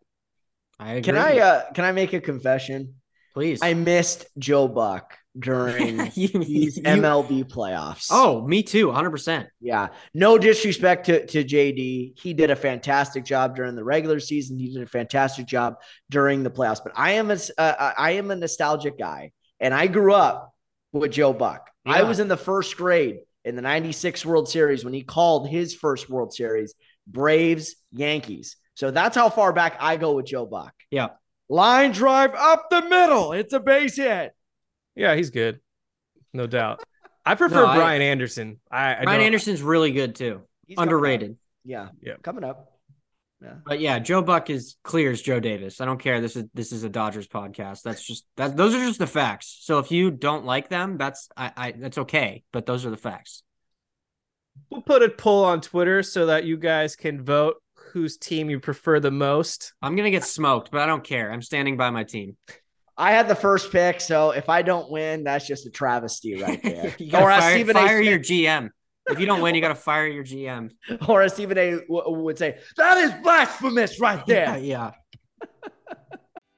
I. Can I uh can I make a confession? please? I missed Joe Buck during You- these you- MLB playoffs. Oh, me too, 100%. yeah. No disrespect to, to JD. He did a fantastic job during the regular season. He did a fantastic job during the playoffs. But I am a uh, I am a nostalgic guy, and I grew up with Joe Buck. I was in the first grade in the '96 World Series when he called his first World Series, Braves Yankees. So that's how far back I go with Joe Buck. Yeah. Line drive up the middle. It's a base hit. Yeah, he's good, no doubt. I prefer No, I- Brian Anderson. I, I Ryan don't- Anderson's really good too. He's. Underrated. Yeah. Yeah. Coming up. Yeah. But yeah, Joe Buck is clear as Joe Davis. I don't care. This is this is a Dodgers podcast. That's just that those are just the facts. So if you don't like them, that's I, I that's okay. But those are the facts. We'll put a poll on Twitter so that you guys can vote whose team you prefer the most. I'm gonna get smoked, but I don't care. I'm standing by my team. I had the first pick, so if I don't win, that's just a travesty right there. Or fire, Stephen A. fire Smith- your GM. If you don't win, you got to fire your GM. Or Stephen A w- would say, that is blasphemous right there. Yeah, yeah.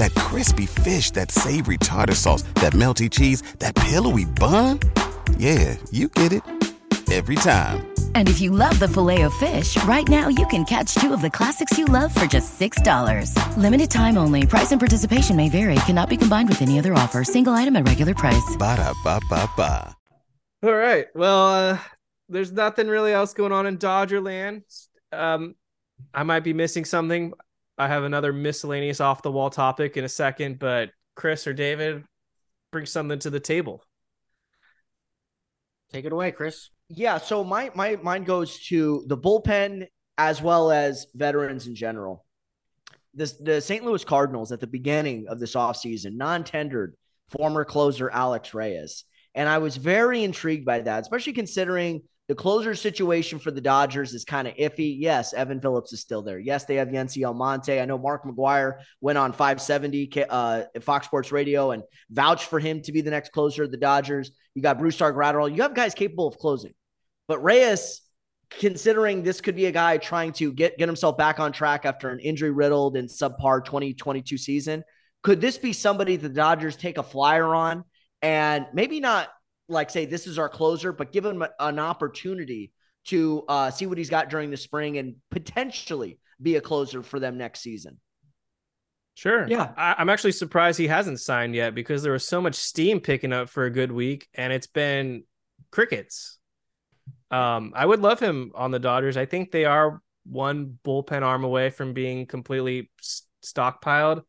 That crispy fish, that savory tartar sauce, that melty cheese, that pillowy bun. Yeah, you get it. Every time. And if you love the filet of fish, right now you can catch two of the classics you love for just $6. Limited time only. Price and participation may vary. Cannot be combined with any other offer. Single item at regular price. Ba da ba ba ba. All right. Well, uh, there's nothing really else going on in Dodgerland. Um, I might be missing something. I have another miscellaneous off the wall topic in a second, but Chris or David, bring something to the table. Take it away, Chris. Yeah, so my my mine goes to the bullpen as well as veterans in general. This the St. Louis Cardinals at the beginning of this offseason non-tendered former closer Alex Reyes. And I was very intrigued by that, especially considering the closer situation for the Dodgers is kind of iffy. Yes, Evan Phillips is still there. Yes, they have Yency Almonte. I know Mark McGuire went on 570 uh, Fox Sports Radio and vouched for him to be the next closer of the Dodgers. You got Brusdar Graterol. You have guys capable of closing. But Reyes, considering this could be a guy trying to get, get himself back on track after an injury riddled and subpar 2022 season, could this be somebody the Dodgers take a flyer on and maybe not like say this is our closer, but give him an opportunity to uh, see what he's got during the spring and potentially be a closer for them next season. Sure. Yeah. I, am actually surprised he hasn't signed yet because there was so much steam picking up for a good week and it's been crickets. Um, I would love him on the Dodgers. I think they are one bullpen arm away from being completely stockpiled.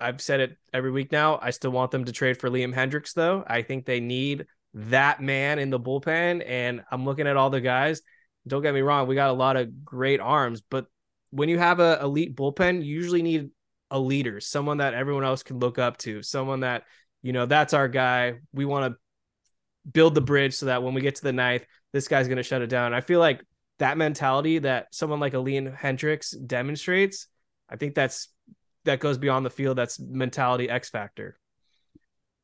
I've said it every week now. I still want them to trade for Liam Hendriks, though. I think they need that man in the bullpen. And I'm looking at all the guys. Don't get me wrong, we got a lot of great arms, but when you have a elite bullpen, you usually need a leader, someone that everyone else can look up to, someone that, you know, that's our guy. We want to build the bridge so that when we get to the ninth, this guy's going to shut it down. I feel like that mentality that someone like a Liam Hendriks demonstrates, I think that's that goes beyond the field. That's mentality X factor.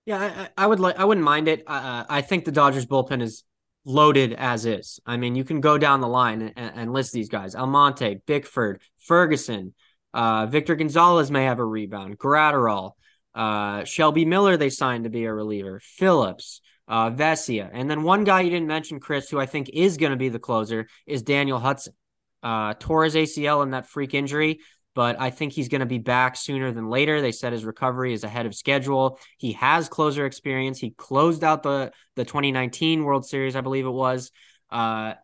Yeah, I, I would like. I wouldn't mind it. Uh, I think the Dodgers bullpen is loaded as is. I mean, you can go down the line and, and list these guys: Almonte, Bickford, Ferguson, uh, Victor Gonzalez may have a rebound. Graterol, uh, Shelby Miller they signed to be a reliever. Phillips, uh, Vesia, and then one guy you didn't mention, Chris, who I think is going to be the closer, is Daniel Hudson. Uh, tore his ACL in that freak injury but I think he's going to be back sooner than later. They said his recovery is ahead of schedule. He has closer experience. He closed out the the 2019 World Series, I believe it was. Uh,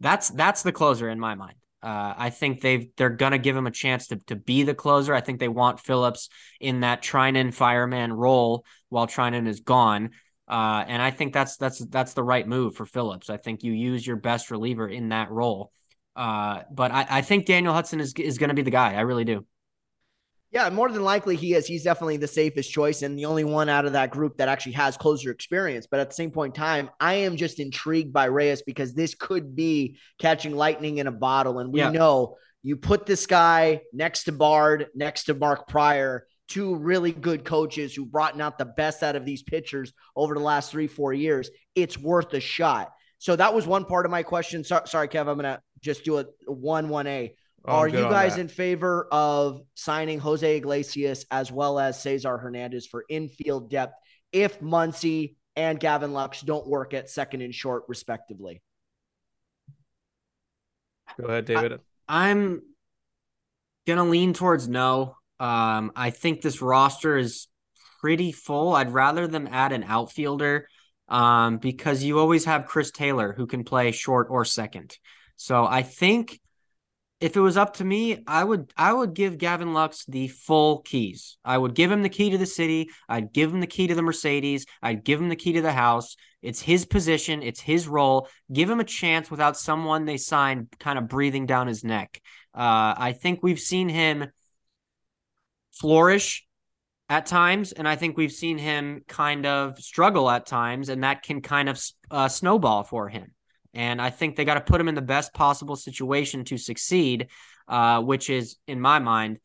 that's that's the closer in my mind. Uh, I think they've they're gonna give him a chance to to be the closer. I think they want Phillips in that Treinen fireman role while Treinen is gone. Uh, and I think that's that's that's the right move for Phillips. I think you use your best reliever in that role. Uh, but I, I think Daniel Hudson is is going to be the guy. I really do. Yeah, more than likely he is. He's definitely the safest choice and the only one out of that group that actually has closer experience. But at the same point in time, I am just intrigued by Reyes because this could be catching lightning in a bottle. And we yeah. know you put this guy next to Bard, next to Mark Prior, two really good coaches who brought out the best out of these pitchers over the last three, four years. It's worth a shot. So that was one part of my question. So, sorry, Kev, I'm going to just do a one one A. Oh, Are you guys in favor of signing Jose Iglesias as well as Cesar Hernandez for infield depth if Muncy and Gavin Lux don't work at second and short, respectively? Go ahead, David. I, am gonna lean towards no. Um, I think this roster is pretty full. I'd rather them add an outfielder um, because you always have Chris Taylor who can play short or second. So I think if it was up to me, I would I would give Gavin Lux the full keys. I would give him the key to the city. I'd give him the key to the Mercedes. I'd give him the key to the house. It's his position, it's his role. Give him a chance without someone they signed kind of breathing down his neck. Uh, I think we've seen him flourish at times, and I think we've seen him kind of struggle at times, and that can kind of uh, snowball for him. And I think they got to put him in the best possible situation to succeed, uh, which is, in my mind,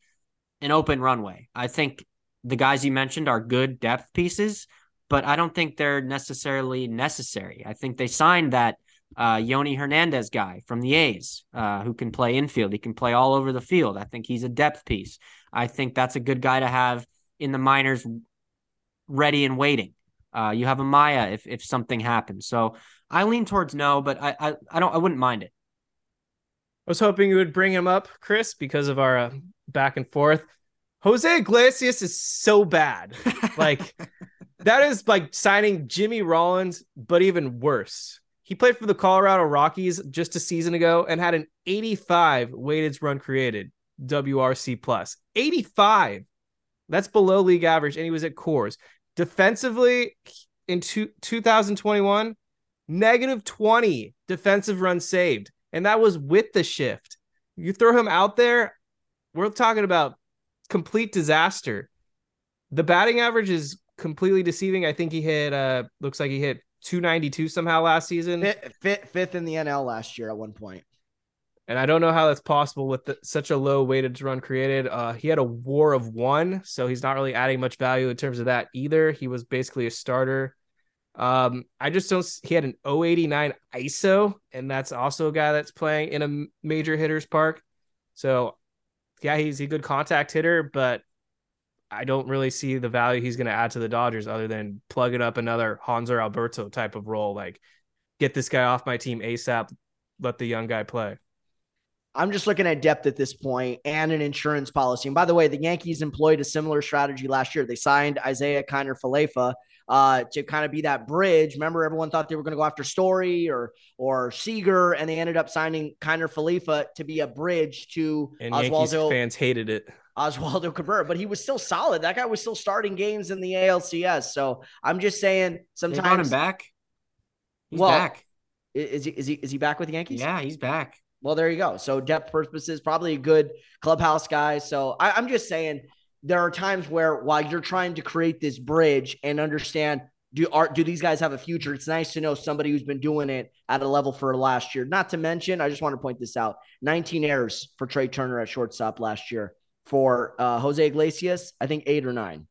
an open runway. I think the guys you mentioned are good depth pieces, but I don't think they're necessarily necessary. I think they signed that uh, Yonny Hernandez guy from the A's uh, who can play infield. He can play all over the field. I think he's a depth piece. I think that's a good guy to have in the minors ready and waiting. Uh, you have Amaya if if something happens. So I lean towards no, but I I, I don't I wouldn't mind it. I was hoping you would bring him up, Chris, because of our uh, back and forth. Jose Iglesias is so bad. like that is like signing Jimmy Rollins, but even worse. He played for the Colorado Rockies just a season ago and had an 85 weighted run created WRC plus. 85. That's below league average, and he was at Coors. Defensively, in two, 2021, negative 20 defensive runs saved, and that was with the shift. You throw him out there, we're talking about complete disaster. The batting average is completely deceiving. I think he hit uh looks like he hit 292 somehow last season. Fifth, fifth, fifth in the NL last year at one point. And I don't know how that's possible with the, such a low weighted run created. Uh, he had a WAR of one, so he's not really adding much value in terms of that either. He was basically a starter. Um, I just don't. He had an 089 ISO, and that's also a guy that's playing in a major hitters park. So, yeah, he's a good contact hitter, but I don't really see the value he's going to add to the Dodgers other than plugging up another Hanser Alberto type of role. Like, get this guy off my team ASAP. Let the young guy play. I'm just looking at depth at this point and an insurance policy. And by the way, the Yankees employed a similar strategy last year. They signed Isaiah Kiner Falefa uh, to kind of be that bridge. Remember, everyone thought they were going to go after Story or or Seager, and they ended up signing Kiner Falefa to be a bridge to and Oswaldo. Yankees fans hated it. Oswaldo Cabrera, but he was still solid. That guy was still starting games in the ALCS. So I'm just saying, sometimes they brought him back. He's well, back. Is he is he is he back with the Yankees? Yeah, he's back. Well, there you go. So depth purposes, probably a good clubhouse guy. So I, I'm just saying there are times where while you're trying to create this bridge and understand do are do these guys have a future? It's nice to know somebody who's been doing it at a level for last year. Not to mention, I just want to point this out: 19 errors for Trea Turner at shortstop last year. For uh, Jose Iglesias, I think eight or nine.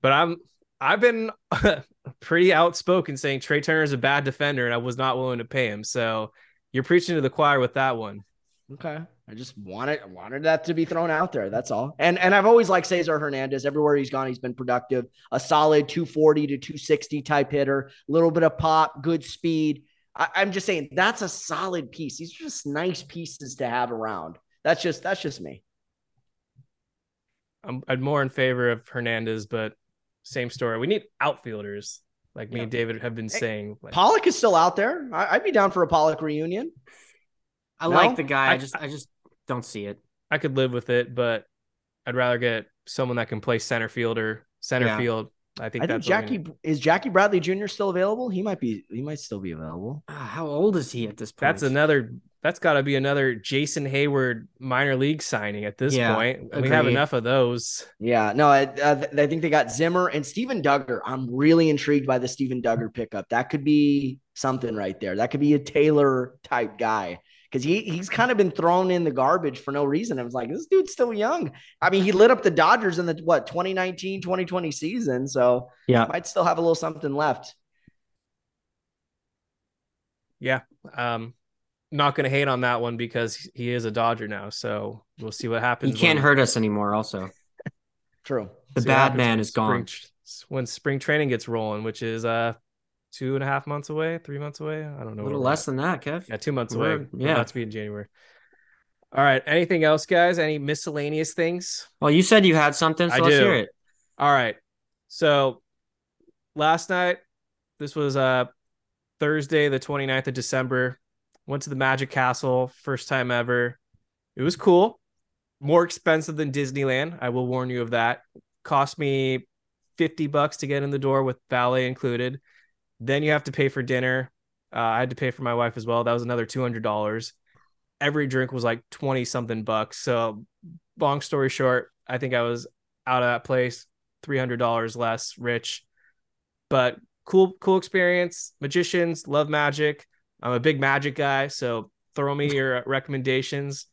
But I'm I've been pretty outspoken saying Trea Turner is a bad defender, and I was not willing to pay him. So you're preaching to the choir with that one. Okay. I just wanted wanted that to be thrown out there. That's all. And and I've always liked Cesar Hernandez. Everywhere he's gone, he's been productive. A solid 240 to 260 type hitter, a little bit of pop, good speed. I, I'm just saying that's a solid piece. These are just nice pieces to have around. That's just that's just me. I'm, I'm more in favor of Hernandez, but same story. We need outfielders like me yeah. and David have been hey, saying. Like, Pollock is still out there. I, would be down for a Pollock reunion. I no? like the guy. I, I just I just don't see it. I could live with it, but I'd rather get someone that can play center fielder, center yeah. field. I think I think Jackie is Jackie Bradley Jr. still available. He might be. He might still be available. Uh, how old is he at this point? That's another. That's got to be another Jason Heyward minor league signing at this yeah, point. Agreed. We have enough of those. Yeah, no, I, uh, I think they got Zimmer and Steven Duggar. I'm really intrigued by the Steven Duggar pickup. That could be something right there. That could be a Taylor type guy because he he's kind of been thrown in the garbage for no reason. I was like, this dude's still young. I mean, he lit up the Dodgers in the what 2019, 2020 season. So yeah, might still have a little something left. Yeah. Um, not going to hate on that one because he is a Dodger now. So we'll see what happens. He can't when... hurt us anymore. Also, true. The see bad man is gone. when spring training gets rolling, which is uh two and a half months away, three months away. I don't know. A little less than that, Kev. Yeah, two months We're, away. Yeah, to be in January. All right. Anything else, guys? Any miscellaneous things? Well, you said you had something, so I let's do. hear it. All right. So last night, this was uh Thursday, the 29th of December. Went to the Magic Castle, first time ever. It was cool. More expensive than Disneyland. I will warn you of that. Cost me 50 bucks to get in the door with valet included. Then you have to pay for dinner. Uh, I had to pay for my wife as well. That was another $200. Every drink was like 20 something bucks. So, long story short, I think I was out of that place $300 less rich. But cool, cool experience. Magicians love magic. I'm a big magic guy. So, throw me your recommendations.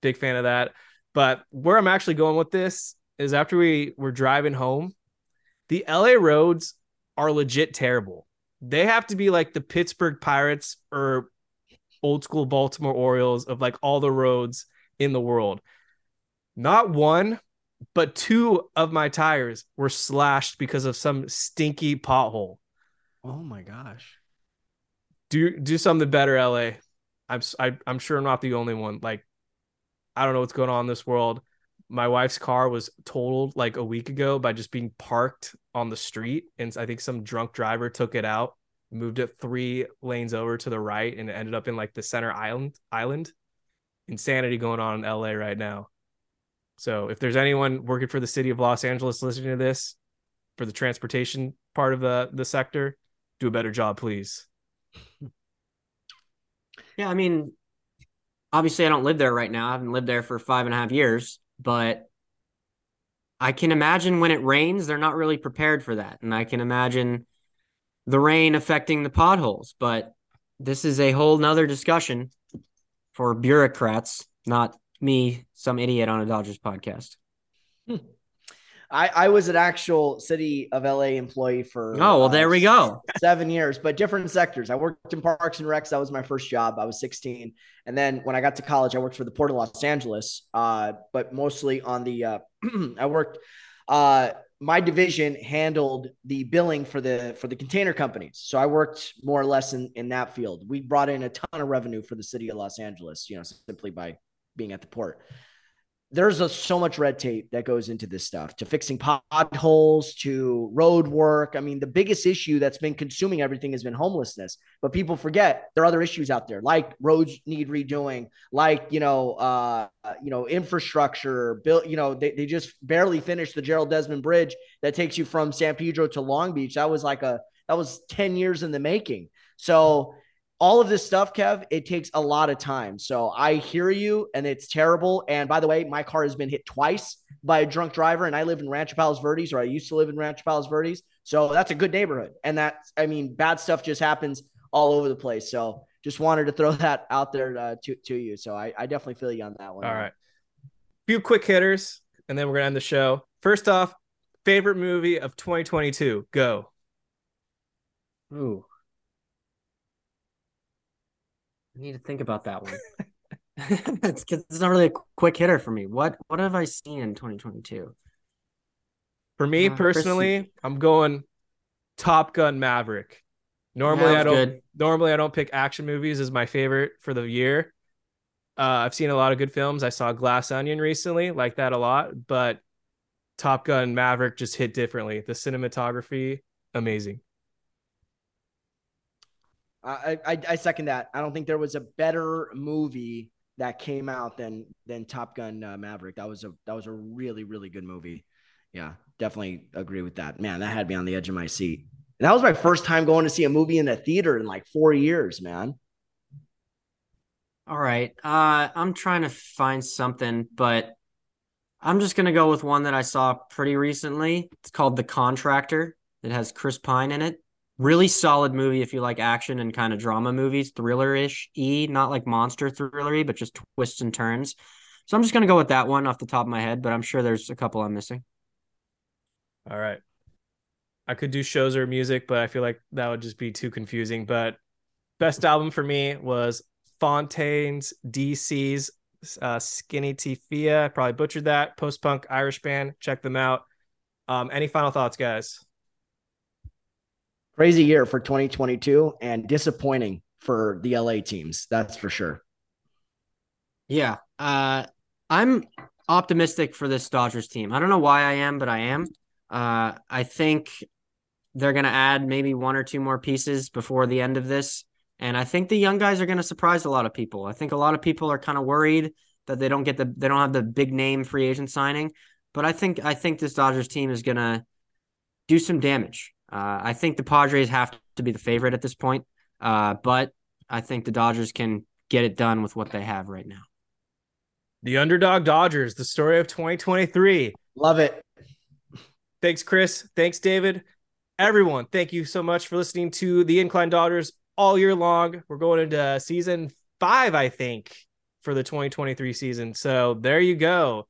Big fan of that. But where I'm actually going with this is after we were driving home, the LA roads are legit terrible. They have to be like the Pittsburgh Pirates or old school Baltimore Orioles of like all the roads in the world. Not one, but two of my tires were slashed because of some stinky pothole. Oh my gosh. Do do something better, LA. I'm I, am i am sure I'm not the only one. Like I don't know what's going on in this world. My wife's car was totaled like a week ago by just being parked on the street. And I think some drunk driver took it out, moved it three lanes over to the right, and ended up in like the center island island. Insanity going on in LA right now. So if there's anyone working for the city of Los Angeles listening to this for the transportation part of the the sector, do a better job, please. Yeah, I mean, obviously I don't live there right now. I haven't lived there for five and a half years, but I can imagine when it rains, they're not really prepared for that. And I can imagine the rain affecting the potholes, but this is a whole nother discussion for bureaucrats, not me, some idiot on a Dodgers podcast. I, I was an actual city of LA employee for oh well there uh, we go. seven years but different sectors. I worked in Parks and Recs. That was my first job. I was 16 and then when I got to college I worked for the Port of Los Angeles uh, but mostly on the uh, I worked uh, my division handled the billing for the for the container companies. So I worked more or less in in that field. We brought in a ton of revenue for the city of Los Angeles you know simply by being at the port there's a, so much red tape that goes into this stuff to fixing potholes to road work. I mean the biggest issue that's been consuming everything has been homelessness. But people forget there are other issues out there like roads need redoing like you know uh you know infrastructure built you know they, they just barely finished the gerald desmond bridge that takes you from san pedro to long beach. That was like a that was 10 years in the making. So all of this stuff, Kev, it takes a lot of time. So I hear you, and it's terrible. And by the way, my car has been hit twice by a drunk driver, and I live in Rancho Palos Verdes, or I used to live in Rancho Palos Verdes. So that's a good neighborhood. And that, I mean, bad stuff just happens all over the place. So just wanted to throw that out there uh, to, to you. So I, I definitely feel you on that one. All right. Few quick hitters, and then we're going to end the show. First off, favorite movie of 2022. Go. Ooh. I need to think about that one. it's, it's not really a quick hitter for me. What what have I seen in 2022? For me uh, personally, Chris... I'm going Top Gun Maverick. Normally yeah, I don't good. normally I don't pick action movies as my favorite for the year. Uh, I've seen a lot of good films. I saw Glass Onion recently, like that a lot, but Top Gun Maverick just hit differently. The cinematography, amazing. I, I, I second that. I don't think there was a better movie that came out than than Top Gun uh, Maverick. That was a that was a really really good movie. Yeah, definitely agree with that. Man, that had me on the edge of my seat. And that was my first time going to see a movie in a theater in like four years, man. All right. Uh, I'm trying to find something, but I'm just gonna go with one that I saw pretty recently. It's called The Contractor. It has Chris Pine in it really solid movie if you like action and kind of drama movies, thriller-ish, e not like monster thrillery, but just twists and turns. So I'm just gonna go with that one off the top of my head, but I'm sure there's a couple I'm missing. All right. I could do shows or music, but I feel like that would just be too confusing. But best album for me was Fontaines DC's uh, Skinny Tifia. I probably butchered that. Post punk Irish band. Check them out. Um, any final thoughts, guys? Crazy year for 2022 and disappointing for the LA teams. That's for sure. Yeah. Uh, I'm optimistic for this Dodgers team. I don't know why I am, but I am. Uh, I think they're going to add maybe one or two more pieces before the end of this. And I think the young guys are going to surprise a lot of people. I think a lot of people are kind of worried that they don't get the they don't have the big name free agent signing, but I think I think this Dodgers team is going to do some damage. Uh, I think the Padres have to be the favorite at this point, uh, but I think the Dodgers can get it done with what they have right now. The underdog Dodgers, the story of 2023. Love it. Thanks, Chris. Thanks, David. Everyone, thank you so much for listening to the Incline Dodgers all year long. We're going into season five, I think, for the 2023 season. So there you go.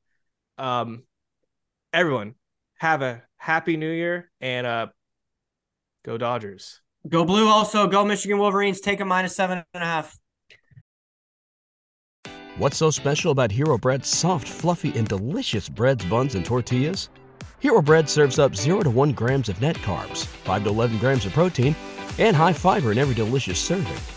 Um, everyone, have a happy new year and uh go Dodgers. Go blue also. Go Michigan Wolverines. Take a minus seven and a half. What's so special about Hero Bread's soft, fluffy, and delicious breads, buns, and tortillas? Hero Bread serves up 0 to 1 grams of net carbs, 5 to 11 grams of protein, and high fiber in every delicious serving.